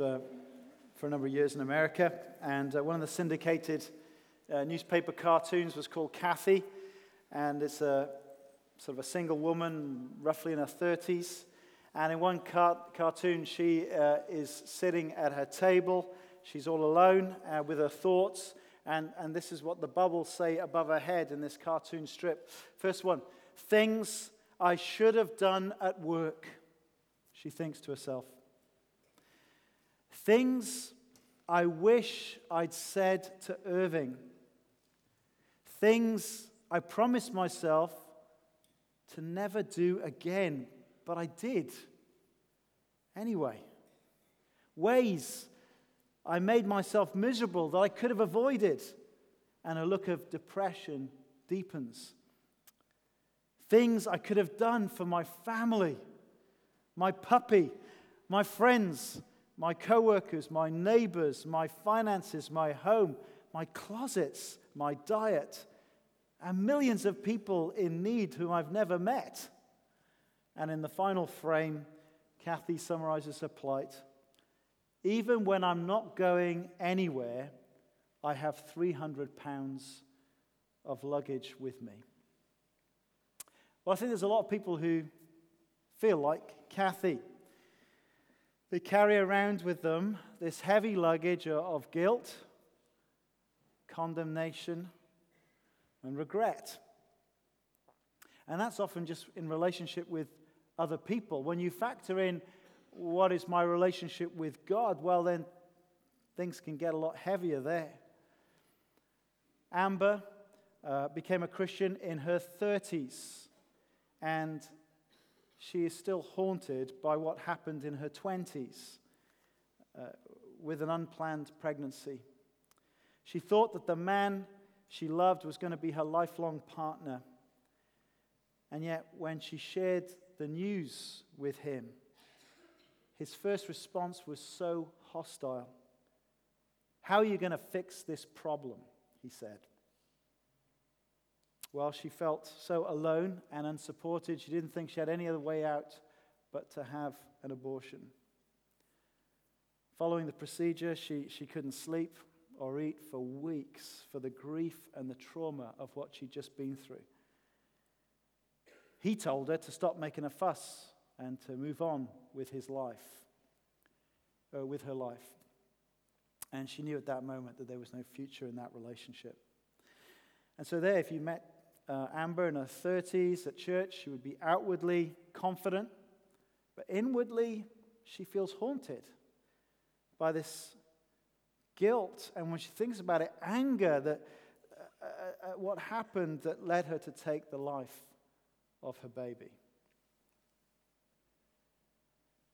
uh, for a number of years in America, and uh, one of the syndicated uh, newspaper cartoons was called Cathy, and it's a sort of a single woman, roughly in her 30s. And in one car- cartoon, she uh, is sitting at her table. She's all alone uh, with her thoughts, and, and this is what the bubbles say above her head in this cartoon strip. First one Things I should have done at work, she thinks to herself. Things I wish I'd said to Irving. Things I promised myself to never do again, but I did. Anyway, ways I made myself miserable that I could have avoided, and a look of depression deepens. Things I could have done for my family, my puppy, my friends, my coworkers, my neighbors, my finances, my home, my closets, my diet, and millions of people in need whom I've never met. And in the final frame, Cathy summarizes her plight. Even when I'm not going anywhere, I have 300 pounds of luggage with me. Well, I think there's a lot of people who feel like Cathy. They carry around with them this heavy luggage of guilt, condemnation, and regret. And that's often just in relationship with other people. When you factor in what is my relationship with God, well, then things can get a lot heavier there. Amber uh, became a Christian in her 30s, and she is still haunted by what happened in her 20s uh, with an unplanned pregnancy. She thought that the man she loved was going to be her lifelong partner. And yet, when she shared the news with him, his first response was so hostile. How are you going to fix this problem? He said. Well, she felt so alone and unsupported, she didn't think she had any other way out but to have an abortion. Following the procedure, she, she couldn't sleep or eat for weeks for the grief and the trauma of what she'd just been through. He told her to stop making a fuss and to move on with his life, uh, with her life. And she knew at that moment that there was no future in that relationship. And so, there, if you met uh, Amber in her 30s at church. She would be outwardly confident, but inwardly, she feels haunted by this guilt. And when she thinks about it, anger that uh, uh, uh, what happened that led her to take the life of her baby.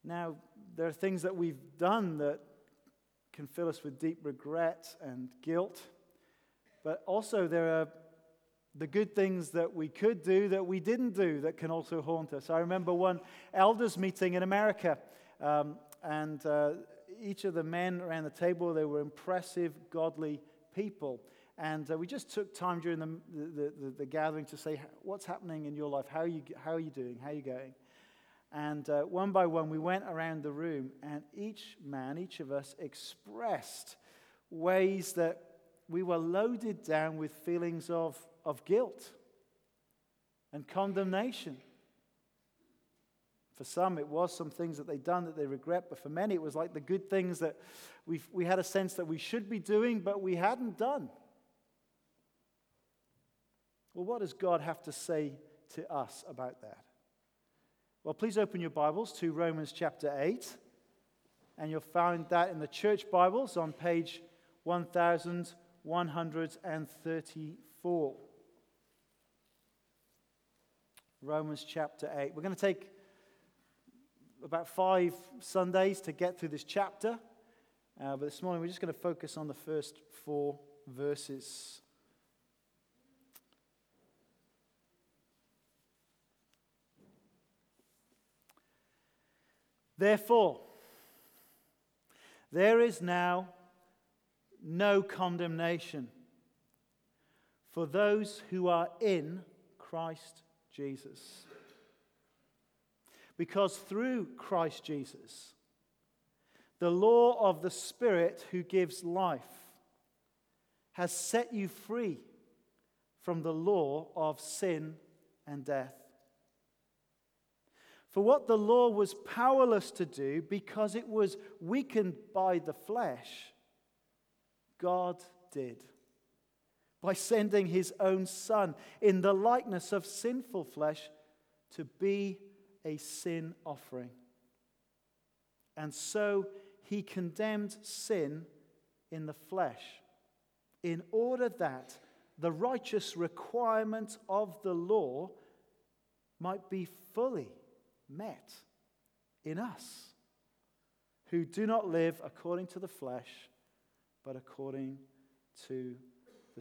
Now, there are things that we've done that can fill us with deep regret and guilt, but also there are the good things that we could do that we didn't do that can also haunt us. I remember one elders meeting in America, um, and uh, each of the men around the table, they were impressive, godly people. And uh, we just took time during the, the, the, the, gathering to say, What's happening in your life? How are you, how are you doing? How are you going? And uh, one by one, we went around the room, and each man, each of us, expressed ways that we were loaded down with feelings of of guilt and condemnation. For some, it was some things that they'd done that they regret, but for many, it was like the good things that we we had a sense that we should be doing, but we hadn't done. Well, what does God have to say to us about that? Well, please open your Bibles to Romans chapter 8, and you'll find that in the church Bibles on page 1134. Romans chapter 8. We're going to take about five Sundays to get through this chapter, uh, but this morning we're just going to focus on the first four verses. Therefore, there is now no condemnation for those who are in Christ Jesus. Because through Christ Jesus, The law of the Spirit who gives life has set you free from the law of sin and death. For what the law was powerless to do because it was weakened by the flesh, God did by sending his own Son in the likeness of sinful flesh to be a sin offering. And so he condemned sin in the flesh in order that the righteous requirement of the law might be fully met in us who do not live according to the flesh, but according to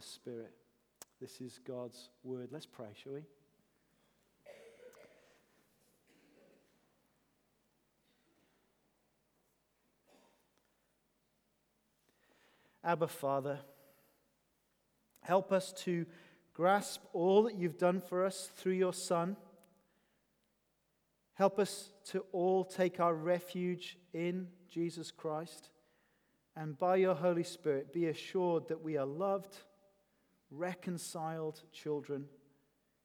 the Spirit. This is God's word. Let's pray, shall we? Abba, Father, help us to grasp all that you've done for us through your Son. Help us to all take our refuge in Jesus Christ. And by your Holy Spirit, be assured that we are loved, reconciled children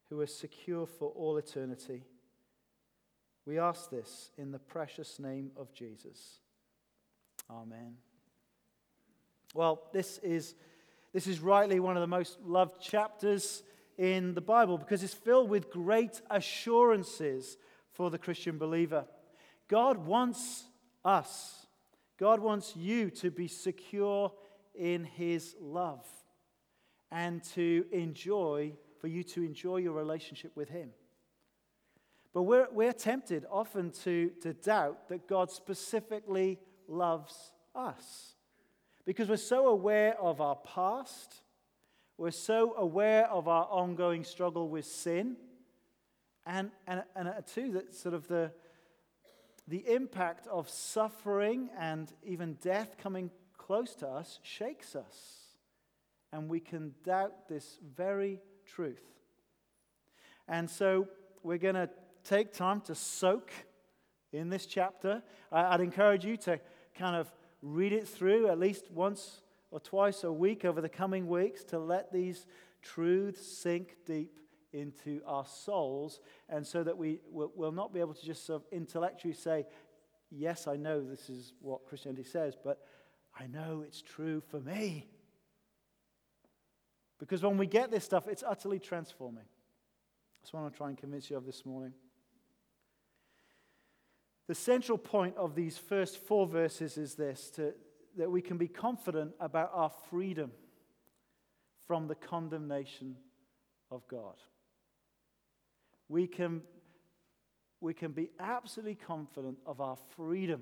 who are secure for all eternity. We ask this in the precious name of Jesus. Amen. Well, this is, this is rightly one of the most loved chapters in the Bible because it's filled with great assurances for the Christian believer. God wants us, God wants you to be secure in His love and to enjoy, for you to enjoy your relationship with Him. But we're, we're tempted often to, to doubt that God specifically loves us because we're so aware of our past, we're so aware of our ongoing struggle with sin, and, and, and uh, two, that sort of the, the impact of suffering and even death coming close to us shakes us. And we can doubt this very truth. And so we're going to take time to soak in this chapter. I'd encourage you to kind of read it through at least once or twice a week over the coming weeks to let these truths sink deep into our souls, and so that we will, not be able to just sort of intellectually say, Yes, I know this is what Christianity says, but I know it's true for me. Because when we get this stuff, it's utterly transforming. That's what I want to try and convince you of this morning. The central point of these first four verses is this to, that we can be confident about our freedom from the condemnation of God. We can, we can be absolutely confident of our freedom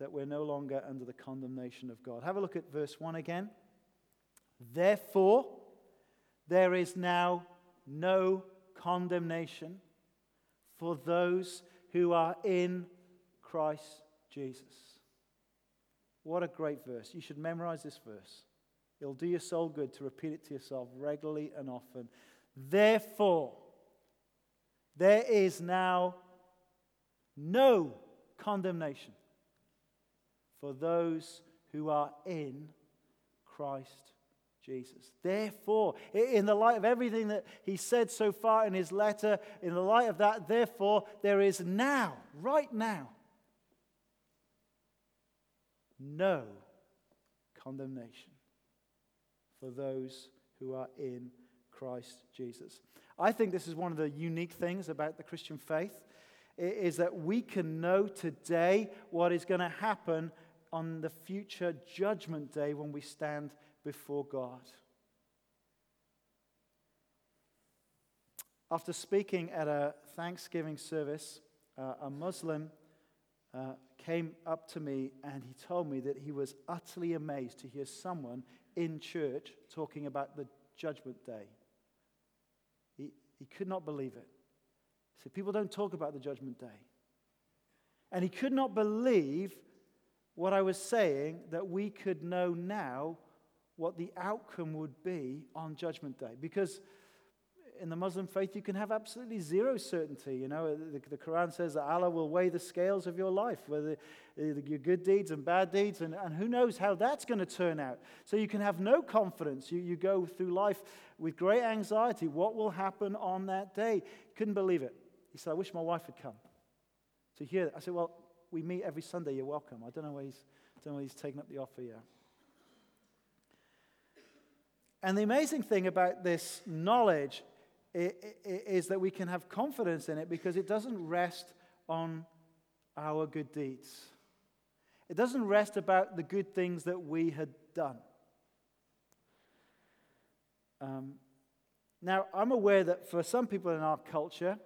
that we're no longer under the condemnation of God. Have a look at verse 1 again. Therefore, there is now no condemnation for those who are in Christ Jesus. What a great verse. You should memorize this verse. It'll do your soul good to repeat it to yourself regularly and often. Therefore, there is now no condemnation for those who are in Christ Jesus. Therefore, in the light of everything that he said so far in his letter, in the light of that, therefore, there is now, right now, no condemnation for those who are in Christ Jesus. I think this is one of the unique things about the Christian faith is that we can know today what is going to happen on the future judgment day when we stand before God. After speaking at a Thanksgiving service, uh, a Muslim uh, came up to me and he told me that he was utterly amazed to hear someone in church talking about the judgment day. He, he could not believe it. He said, People don't talk about the judgment day. And he could not believe what I was saying that we could know now what the outcome would be on Judgment Day. Because in the Muslim faith, you can have absolutely zero certainty. You know, the, the Quran says that Allah will weigh the scales of your life, whether your good deeds and bad deeds, and, and who knows how that's going to turn out. So you can have no confidence. You, you go through life with great anxiety. What will happen on that day? Couldn't believe it. He said, I wish my wife had come to hear that. I said, Well, we meet every Sunday. You're welcome. I don't know why he's, don't know why he's taken up the offer yet. And the amazing thing about this knowledge is that we can have confidence in it because it doesn't rest on our good deeds. It doesn't rest about the good things that we had done. Um, now, I'm aware that for some people in our culture,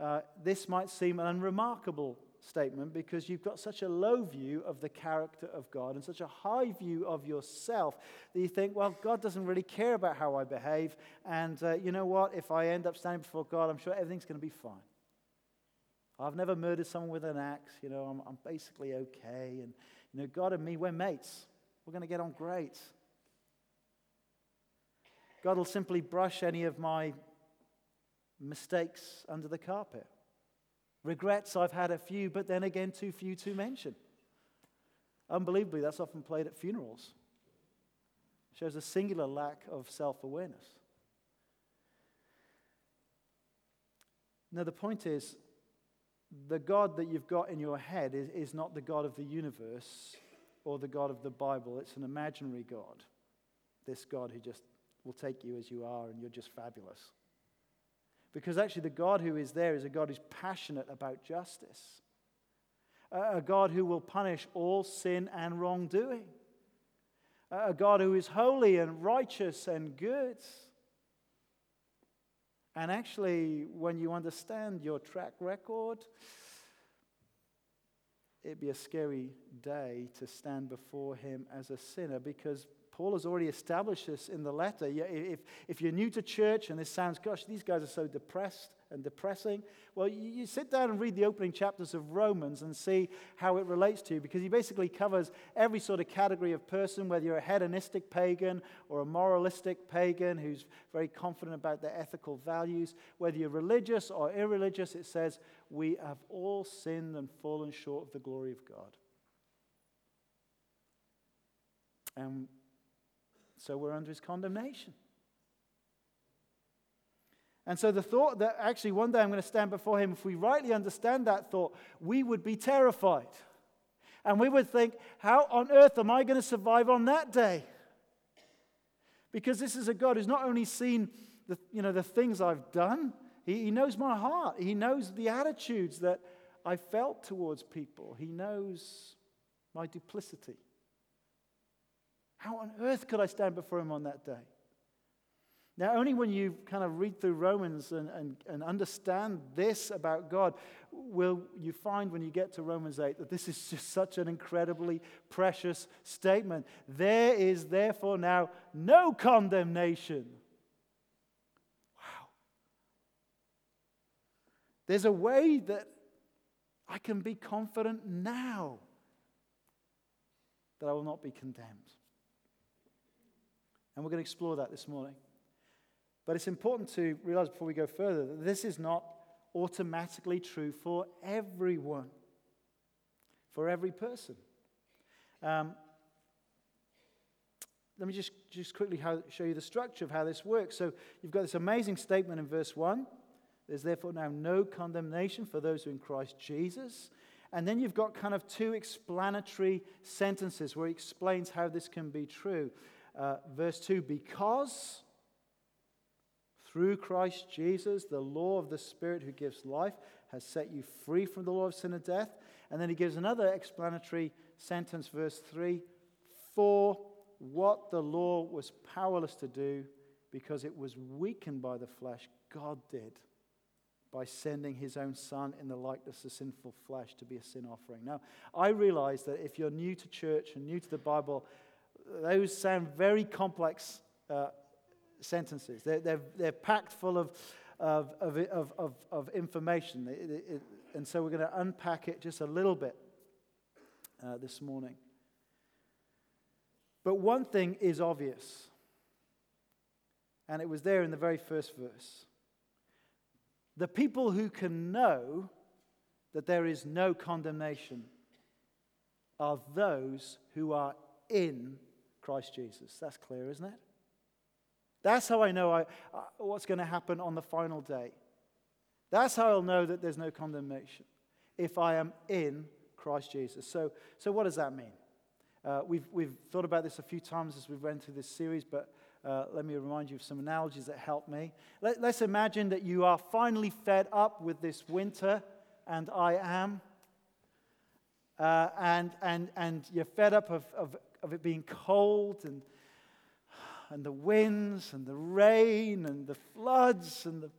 uh, this might seem an unremarkable statement because you've got such a low view of the character of God and such a high view of yourself that you think, well, God doesn't really care about how I behave. And uh, you know what? If I end up standing before God, I'm sure everything's going to be fine. I've never murdered someone with an axe. You know, I'm, I'm basically okay. And, you know, God and me, we're mates. We're going to get on great. God will simply brush any of my mistakes under the carpet. Regrets, I've had a few, but then again, too few to mention. Unbelievably, that's often played at funerals. Shows a singular lack of self awareness. Now, the point is the God that you've got in your head is, is not the God of the universe or the God of the Bible, it's an imaginary God. This God who just will take you as you are and you're just fabulous. Because actually, the God who is there is a God who's passionate about justice, a God who will punish all sin and wrongdoing, a God who is holy and righteous and good. And actually, when you understand your track record, it'd be a scary day to stand before Him as a sinner because Paul has already established this in the letter. If, if you're new to church and this sounds, gosh, these guys are so depressed and depressing, well, you, sit down and read the opening chapters of Romans and see how it relates to you because he basically covers every sort of category of person, whether you're a hedonistic pagan or a moralistic pagan who's very confident about their ethical values, whether you're religious or irreligious, it says, We have all sinned and fallen short of the glory of God. And so we're under his condemnation. And so the thought that actually one day I'm going to stand before him, if we rightly understand that thought, we would be terrified. And we would think, how on earth am I going to survive on that day? Because this is a God who's not only seen the, you know, the things I've done, he, he knows my heart. He knows the attitudes that I felt towards people. He knows my duplicity. How on earth could I stand before him on that day? Now, only when you kind of read through Romans and, and, and understand this about God will you find when you get to Romans 8 that this is just such an incredibly precious statement. There is therefore now no condemnation. Wow. There's a way that I can be confident now that I will not be condemned. And we're going to explore that this morning. But it's important to realize before we go further that this is not automatically true for everyone, for every person. Um, let me just, just quickly how, show you the structure of how this works. So you've got this amazing statement in verse 1 there's therefore now no condemnation for those who are in Christ Jesus. And then you've got kind of two explanatory sentences where he explains how this can be true. Uh, verse 2 Because through Christ Jesus, the law of the Spirit who gives life has set you free from the law of sin and death. And then he gives another explanatory sentence, verse 3 For what the law was powerless to do, because it was weakened by the flesh, God did by sending his own son in the likeness of sinful flesh to be a sin offering. Now, I realize that if you're new to church and new to the Bible, those sound very complex uh, sentences. They're, they're, they're packed full of, of, of, of, of information. It, it, it, and so we're going to unpack it just a little bit uh, this morning. But one thing is obvious, and it was there in the very first verse. The people who can know that there is no condemnation are those who are in Christ Jesus. That's clear, isn't it? That's how I know I, uh, what's going to happen on the final day. That's how I'll know that there's no condemnation if I am in Christ Jesus. So, so what does that mean? Uh, we've, we've thought about this a few times as we've went through this series, but uh, let me remind you of some analogies that help me. Let, let's imagine that you are finally fed up with this winter, and I am. Uh, and, and, and you're fed up of, of, of it being cold and, and the winds and the rain and the floods and the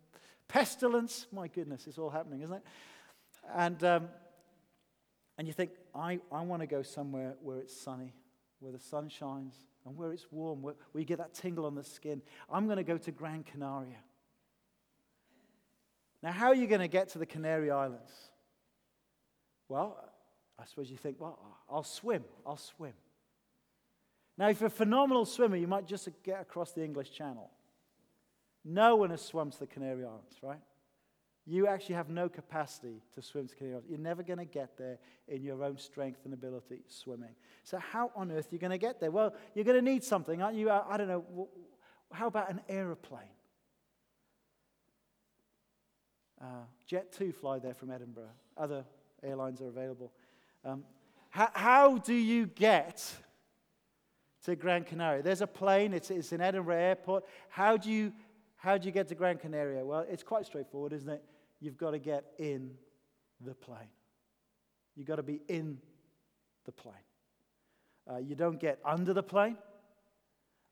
pestilence. My goodness, it's all happening, isn't it? And, um, and you think, I, I want to go somewhere where it's sunny, where the sun shines, and where it's warm, where, where you get that tingle on the skin. I'm going to go to Gran Canaria. Now, how are you going to get to the Canary Islands? Well, I suppose you think, well, I'll swim. I'll swim. Now, if you're a phenomenal swimmer, you might just get across the English Channel. No one has swum to the Canary Islands, right? You actually have no capacity to swim to the Canary Islands. You're never going to get there in your own strength and ability swimming. So, how on earth are you going to get there? Well, you're going to need something, aren't you? I don't know. How about an aeroplane? Uh, Jet2 fly there from Edinburgh. Other airlines are available. Um, how, how, do you get to Gran Canaria? There's a plane, it's, it's in Edinburgh Airport. How do, you, how do you get to Gran Canaria? Well, it's quite straightforward, isn't it? You've got to get in the plane. You've got to be in the plane. Uh, you don't get under the plane.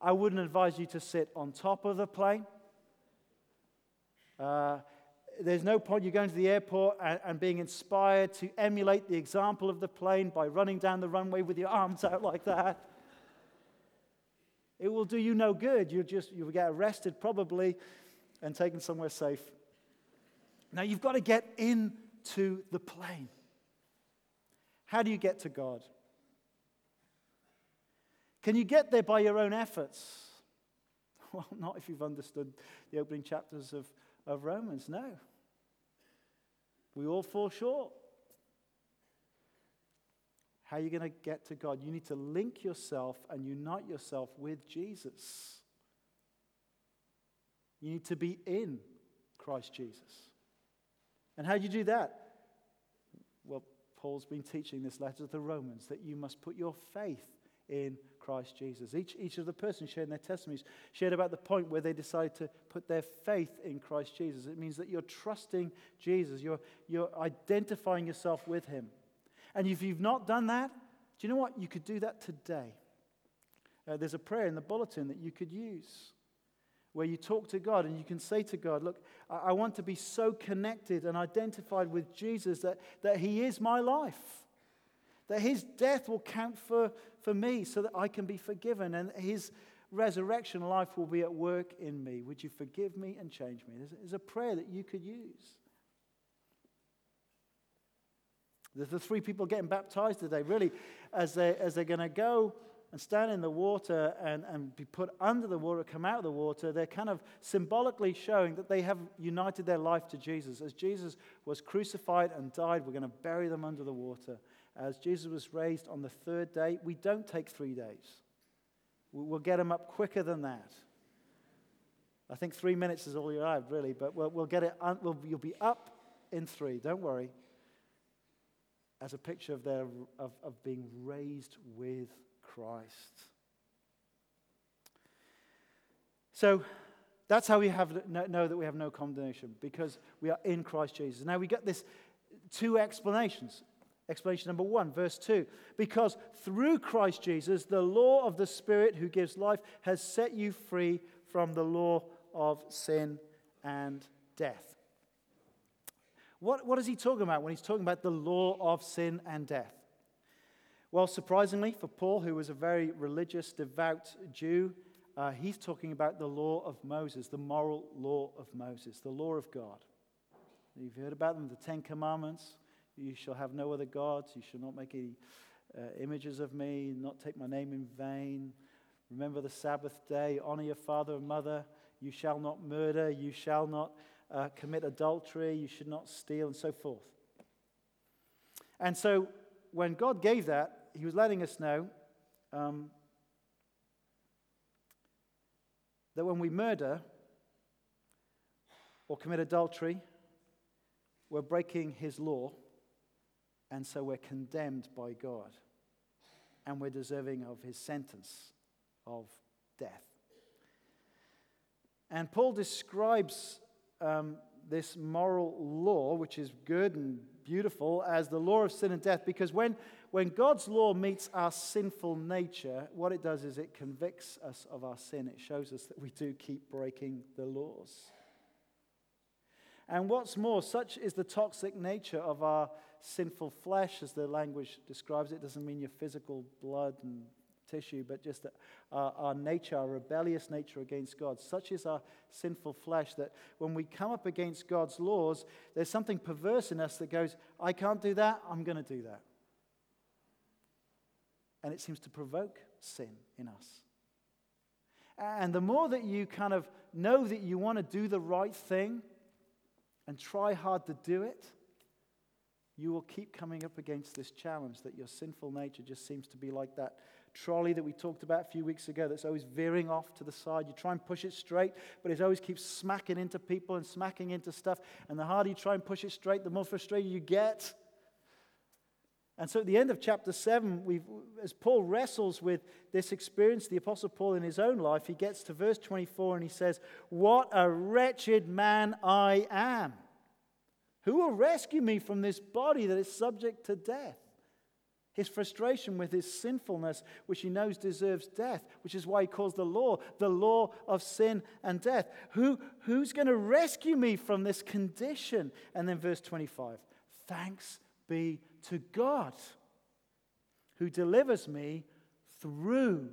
I wouldn't advise you to sit on top of the plane. Uh, there's no point you going to the airport and, and, being inspired to emulate the example of the plane by running down the runway with your arms out like that. It will do you no good. You'll just you'll get arrested probably and taken somewhere safe. Now you've got to get into the plane. How do you get to God? Can you get there by your own efforts? Well, not if you've understood the opening chapters of, of Romans, no. We all fall short. How are you going to get to God? You need to link yourself and unite yourself with Jesus. You need to be in Christ Jesus. And how do you do that? Well, Paul's been teaching this letter to the Romans that you must put your faith in Christ Jesus. Each, each of the persons sharing their testimonies shared about the point where they decided to put their faith in Christ Jesus. It means that you're trusting Jesus, you're, you're identifying yourself with him. And if you've not done that, do you know what? You could do that today. Uh, there's a prayer in the bulletin that you could use where you talk to God and you can say to God, Look, I, I want to be so connected and identified with Jesus that, that He is my life that his death will count for, for me so that I can be forgiven, and his resurrection life will be at work in me. Would you forgive me and change me? There's a prayer that you could use. There's the three people getting baptized today, really, as, they, as they're going to go and stand in the water and, and be put under the water, come out of the water, they're kind of symbolically showing that they have united their life to Jesus. As Jesus was crucified and died, we're going to bury them under the water as Jesus was raised on the third day, we don't take three days. We'll get them up quicker than that. I think three minutes is all you have, really, but we'll, we'll get it, un- we'll, you'll be up in three, don't worry, as a picture of, their, of, of being raised with Christ. So that's how we have, know that we have no condemnation, because we are in Christ Jesus. Now we get this two explanations. Explanation number one, verse 2. Because through Christ Jesus, the law of the Spirit who gives life has set you free from the law of sin and death. What, what is he talking about when he's talking about the law of sin and death? Well, surprisingly, for Paul, who was a very religious, devout Jew, uh, he's talking about the law of Moses, the moral law of Moses, the law of God. You've heard about them, the Ten Commandments. You shall have no other gods. You shall not make any uh, images of me, not take my name in vain. Remember the Sabbath day. Honor your father and mother. You shall not murder. You shall not uh, commit adultery, you should not steal, and so forth. And so when God gave that, He was letting us know um, that when we murder or commit adultery, we're breaking His law, and so we're condemned by God, and we're deserving of His sentence of death. And Paul describes um, this moral law, which is good and beautiful, as the law of sin and death, because when, when God's law meets our sinful nature, what it does is it convicts us of our sin. It shows us that we do keep breaking the laws. And what's more, such is the toxic nature of our sinful flesh, as the language describes it. doesn't mean your physical blood and tissue, but just our, our, nature, our rebellious nature against God. Such is our sinful flesh that when we come up against God's laws, there's something perverse in us that goes, I can't do that, I'm going to do that. And it seems to provoke sin in us. And the more that you kind of know that you want to do the right thing and try hard to do it, you will keep coming up against this challenge that your sinful nature just seems to be like that trolley that we talked about a few weeks ago that's always veering off to the side. You try and push it straight, but it always keeps smacking into people and smacking into stuff. And the harder you try and push it straight, the more frustrated you get. And so at the end of chapter 7, we've, as Paul wrestles with this experience, the Apostle Paul in his own life, he gets to verse 24 and he says, What a wretched man I am! Who will rescue me from this body that is subject to death? His frustration with his sinfulness, which he knows deserves death, which is why he calls the law the law of sin and death. Who, who's going to rescue me from this condition? And then verse 25 Thanks be to God who delivers me through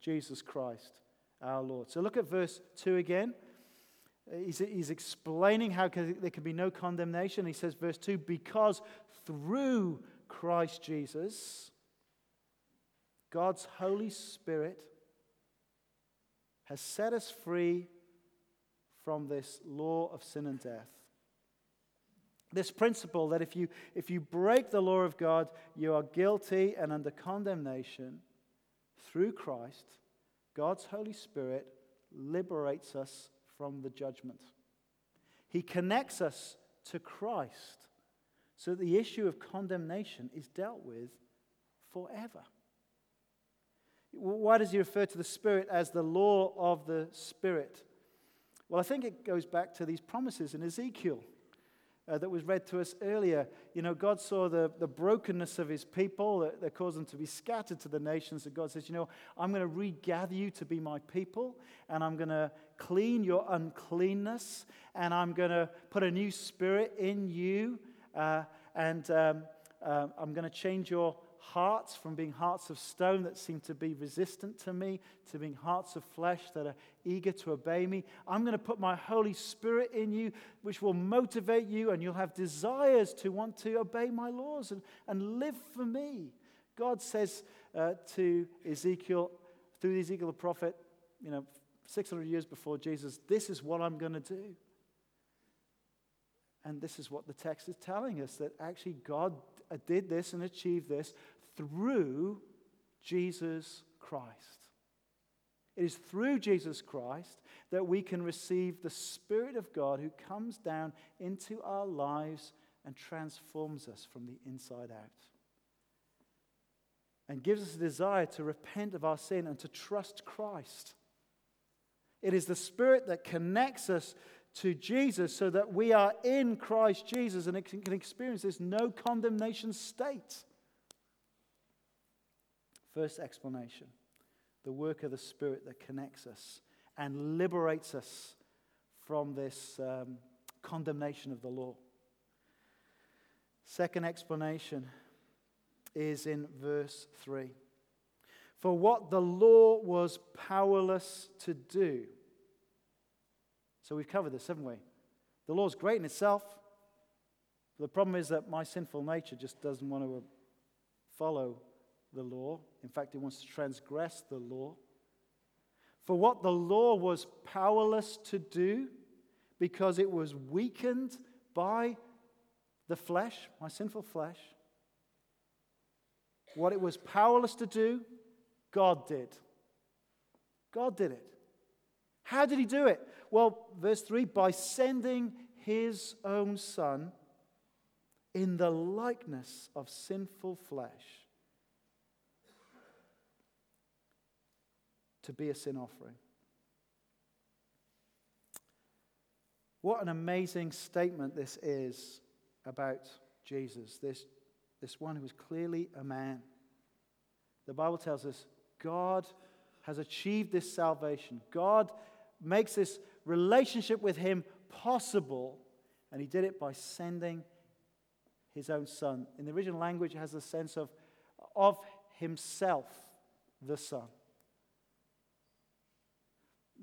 Jesus Christ our Lord. So look at verse 2 again. He's, he's explaining how there can be no condemnation. He says, verse 2 because through Christ Jesus, God's Holy Spirit has set us free from this law of sin and death. This principle that if you, if you break the law of God, you are guilty and under condemnation, through Christ, God's Holy Spirit liberates us from the judgment. He connects us to Christ so the issue of condemnation is dealt with forever. Why does he refer to the Spirit as the law of the Spirit? Well, I think it goes back to these promises in Ezekiel uh, that was read to us earlier. You know, God saw the, the brokenness of his people that, that caused them to be scattered to the nations. And God says, You know, I'm going to regather you to be my people, and I'm going to clean your uncleanness, and I'm going to put a new spirit in you uh, and um, uh, I'm going to change your hearts from being hearts of stone that seem to be resistant to me to being hearts of flesh that are eager to obey me. I'm going to put my Holy Spirit in you, which will motivate you, and you'll have desires to want to obey my laws and, and live for me. God says uh, to Ezekiel, through Ezekiel the prophet, you know, 600 years before Jesus, this is what I'm going to do. And this is what the text is telling us that actually God uh, did this and achieved this through Jesus Christ. It is through Jesus Christ that we can receive the Spirit of God who comes down into our lives and transforms us from the inside out. And gives us a desire to repent of our sin and to trust Christ. It is the Spirit that connects us to Jesus so that we are in Christ Jesus and can experience this no condemnation state. First explanation the work of the Spirit that connects us and liberates us from this um, condemnation of the law. Second explanation is in verse 3. For what the law was powerless to do, so we've covered this, haven't we? The law is great in itself. The problem is that my sinful nature just doesn't want to uh, follow the law. In fact, it wants to transgress the law. For what the law was powerless to do, because it was weakened by the flesh, my sinful flesh. What it was powerless to do, God did. God did it. How did he do it? Well, verse 3 by sending his own son in the likeness of sinful flesh to be a sin offering. What an amazing statement this is about Jesus, this, this one who was clearly a man. The Bible tells us God has achieved this salvation. God makes this relationship with Him possible, and He did it by sending His own Son. In the original language, it has a sense of, of Himself, the Son.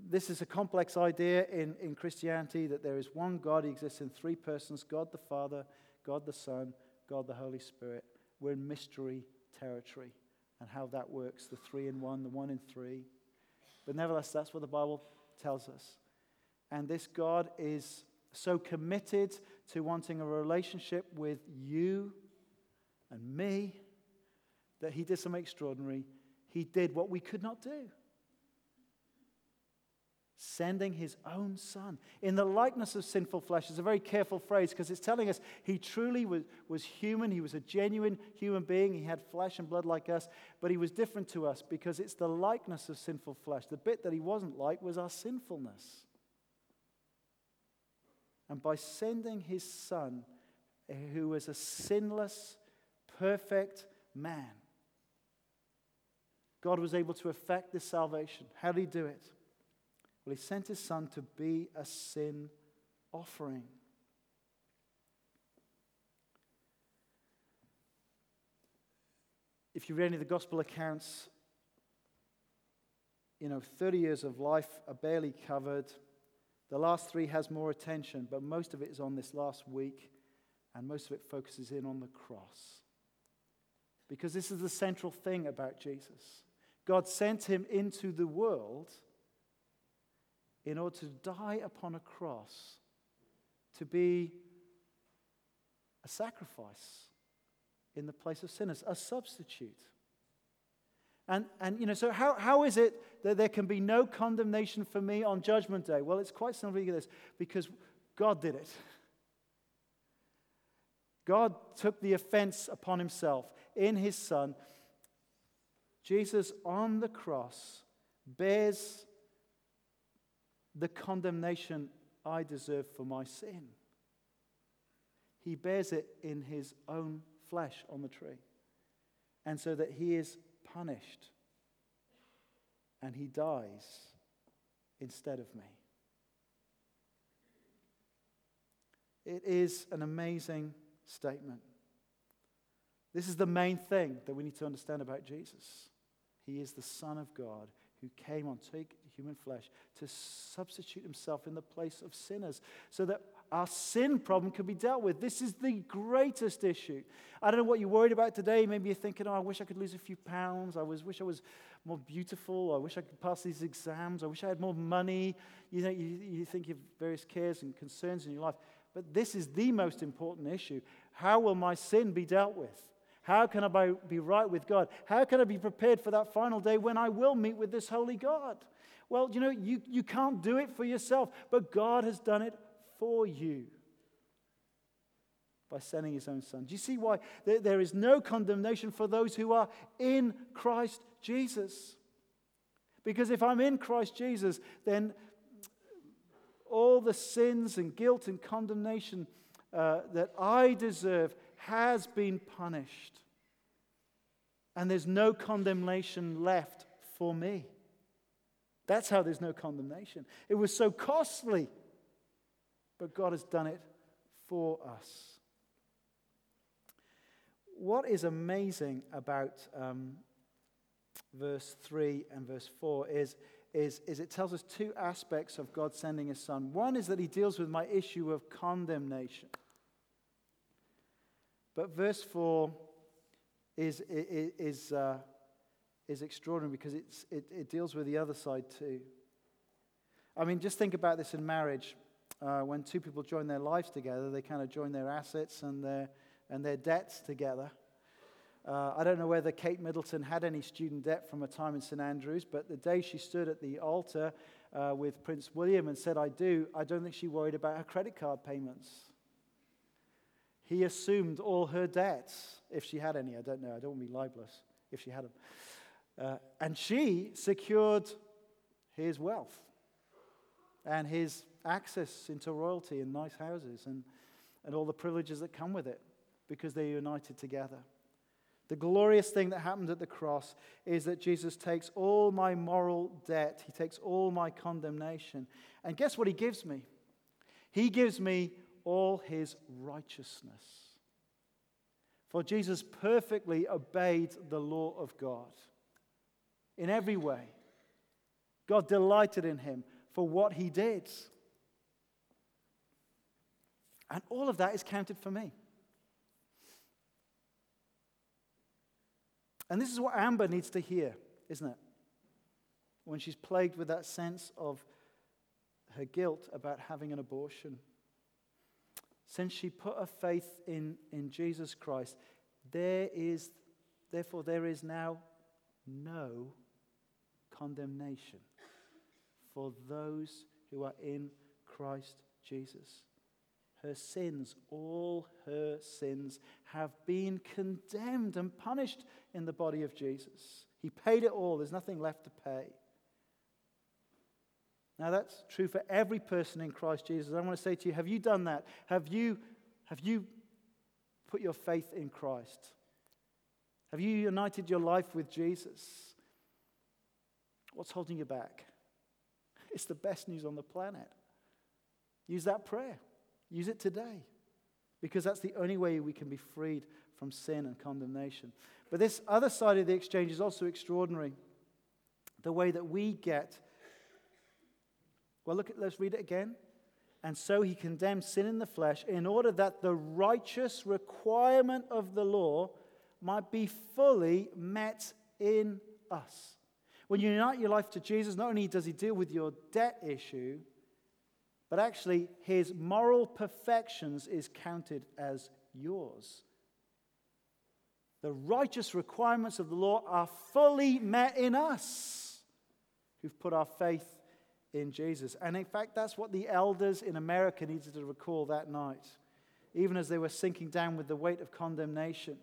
This is a complex idea in, in Christianity that there is one God. He exists in three persons God the Father, God the Son, God the Holy Spirit. We're in mystery territory and how that works the three in one, the one in three. But nevertheless, that's what the Bible tells us. And this God is so committed to wanting a relationship with you and me that he did something extraordinary. He did what we could not do. Sending his own son. In the likeness of sinful flesh is a very careful phrase because it's telling us he truly was, was human. He was a genuine human being. He had flesh and blood like us but he was different to us because it's the likeness of sinful flesh. The bit that he wasn't like was our sinfulness and by sending his son eh, who was a sinless perfect man god was able to effect this salvation how did he do it well, he sent his son to be a sin offering. If you read any of the gospel accounts, you know, 30 years of life are barely covered. The last three has more attention, but most of it is on this last week, and most of it focuses in on the cross. Because this is the central thing about Jesus. God sent him into the world in order to die upon a cross, to be a sacrifice in the place of sinners, a substitute. And, and you know, so how, how is it that there can be no condemnation for me on Judgment Day? Well, it's quite simply this because God did it. God took the offense upon himself in his Son. Jesus on the cross bears the condemnation I deserve for my sin. He bears it in his own flesh on the tree. And so that he is punished and he dies instead of me. It is an amazing statement. This is the main thing that we need to understand about Jesus. He is the Son of God who came on take human flesh to substitute himself in the place of sinners so that our sin problem can be dealt with. This is the greatest issue. I don't know what you're worried about today. Maybe you're thinking, oh, I wish I could lose a few pounds. I was, wish I was more beautiful. I wish I could pass these exams. I wish I had more money. You know, you, you think of various cares and concerns in your life. But this is the most important issue. How will my sin be dealt with? How can I be right with God? How can I be prepared for that final day when I will meet with this holy God? Well, you know, you, you can't do it for yourself, but God has done it for you by sending his own son. Do you see why there is no condemnation for those who are in Christ Jesus? Because if I'm in Christ Jesus, then all the sins and guilt and condemnation uh, that I deserve has been punished. And there's no condemnation left for me. That's how there's no condemnation. It was so costly, but God has done it for us. What is amazing about um, verse 3 and verse 4 is, is, is it tells us two aspects of God sending his son. One is that he deals with my issue of condemnation. But verse 4 is, is, is, uh, is extraordinary because it's, it, it deals with the other side too. I mean, just think about this in marriage. Uh, when two people join their lives together, they kind of join their assets and their, and their debts together. Uh, I don't know whether Kate Middleton had any student debt from her time in St. Andrews, but the day she stood at the altar uh, with Prince William and said, I do, I don't think she worried about her credit card payments. He assumed all her debts, if she had any. I don't know. I don't want to be libelous if she had them. Uh, and she secured his wealth and his access into royalty and nice houses and, and all the privileges that come with it because they're united together. The glorious thing that happened at the cross is that Jesus takes all my moral debt, he takes all my condemnation. And guess what he gives me? He gives me all his righteousness. For Jesus perfectly obeyed the law of God in every way. God delighted in him for what he did. And all of that is counted for me. And this is what Amber needs to hear, isn't it? When she's plagued with that sense of her guilt about having an abortion. Since she put her faith in, in Jesus Christ, there is, therefore, there is now no condemnation for those who are in Christ Jesus. Her sins, all her sins, have been condemned and punished in the body of Jesus. He paid it all, there's nothing left to pay. Now, that's true for every person in Christ Jesus. I want to say to you have you done that? Have you, have you put your faith in Christ? Have you united your life with Jesus? What's holding you back? It's the best news on the planet. Use that prayer. Use it today because that's the only way we can be freed from sin and condemnation. But this other side of the exchange is also extraordinary. The way that we get. Well, look at, let's read it again. And so he condemned sin in the flesh in order that the righteous requirement of the law might be fully met in us. When you unite your life to Jesus, not only does he deal with your debt issue, but actually, his moral perfections is counted as yours. The righteous requirements of the law are fully met in us who've put our faith in Jesus. And in fact, that's what the elders in America needed to recall that night, even as they were sinking down with the weight of condemnation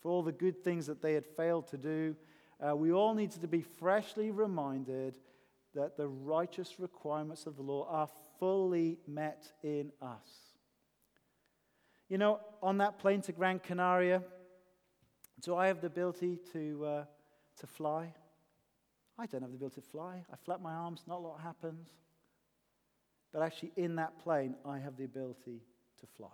for all the good things that they had failed to do. Uh, we all needed to be freshly reminded that the righteous requirements of the law are fully met in us. You know, on that plane to Gran Canaria, do I have the ability to, uh, to fly? I don't have the ability to fly. I flap my arms, not a lot happens. But actually, in that plane, I have the ability to fly.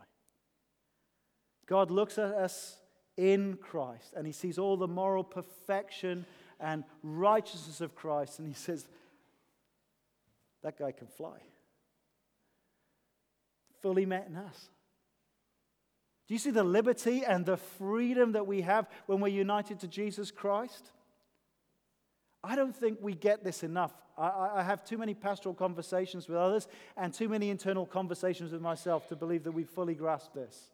God looks at us in Christ and he sees all the moral perfection and righteousness of Christ, and he says, that guy can fly. Fully met in us. Do you see the liberty and the freedom that we have when we're united to Jesus Christ? I don't think we get this enough. I, I, have too many pastoral conversations with others and too many internal conversations with myself to believe that we fully grasp this.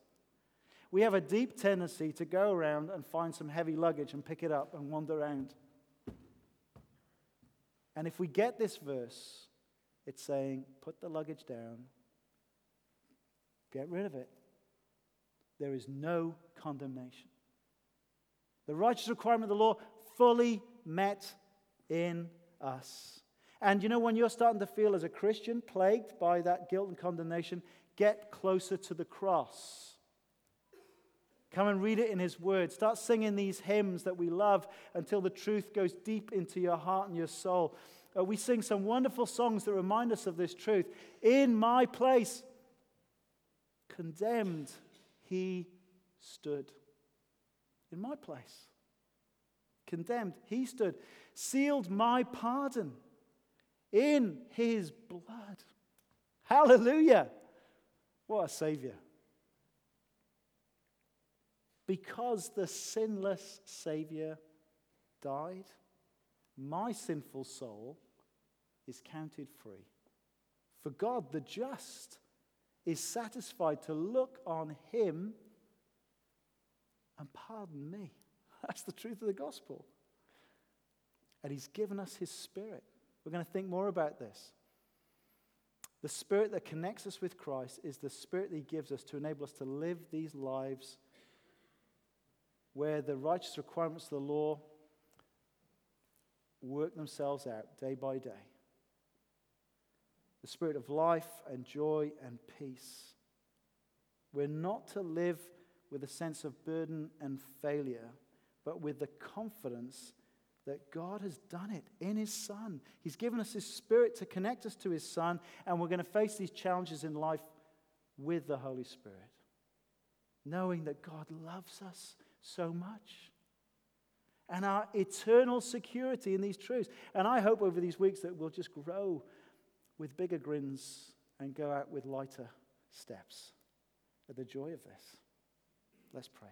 We have a deep tendency to go around and find some heavy luggage and pick it up and wander around. And if we get this verse, it's saying, put the luggage down, get rid of it. There is no condemnation. The righteous requirement of the law fully met in us. And you know, when you're starting to feel as a Christian plagued by that guilt and condemnation, get closer to the cross. Come and read it in His Word. Start singing these hymns that we love until the truth goes deep into your heart and your soul. Uh, we sing some wonderful songs that remind us of this truth. In my place, condemned, he stood. In my place, condemned, he stood. Sealed my pardon in his blood. Hallelujah. What a Savior. Because the sinless Savior died my sinful soul is counted free, For God, the just, is satisfied to look on him and pardon me. That's the truth of the gospel. And he's given us his spirit. We're going to think more about this. The spirit that connects us with Christ is the spirit that he gives us to enable us to live these lives where the righteous requirements of the law work themselves out day by day. The spirit of life and joy and peace. We're not to live with a sense of burden and failure, but with the confidence that God has done it in His Son. He's given us His Spirit to connect us to His Son, and we're going to face these challenges in life with the Holy Spirit, knowing that God loves us so much. And our eternal security in these truths. And I hope over these weeks that we'll just grow with bigger grins and go out with lighter steps at the joy of this. Let's pray.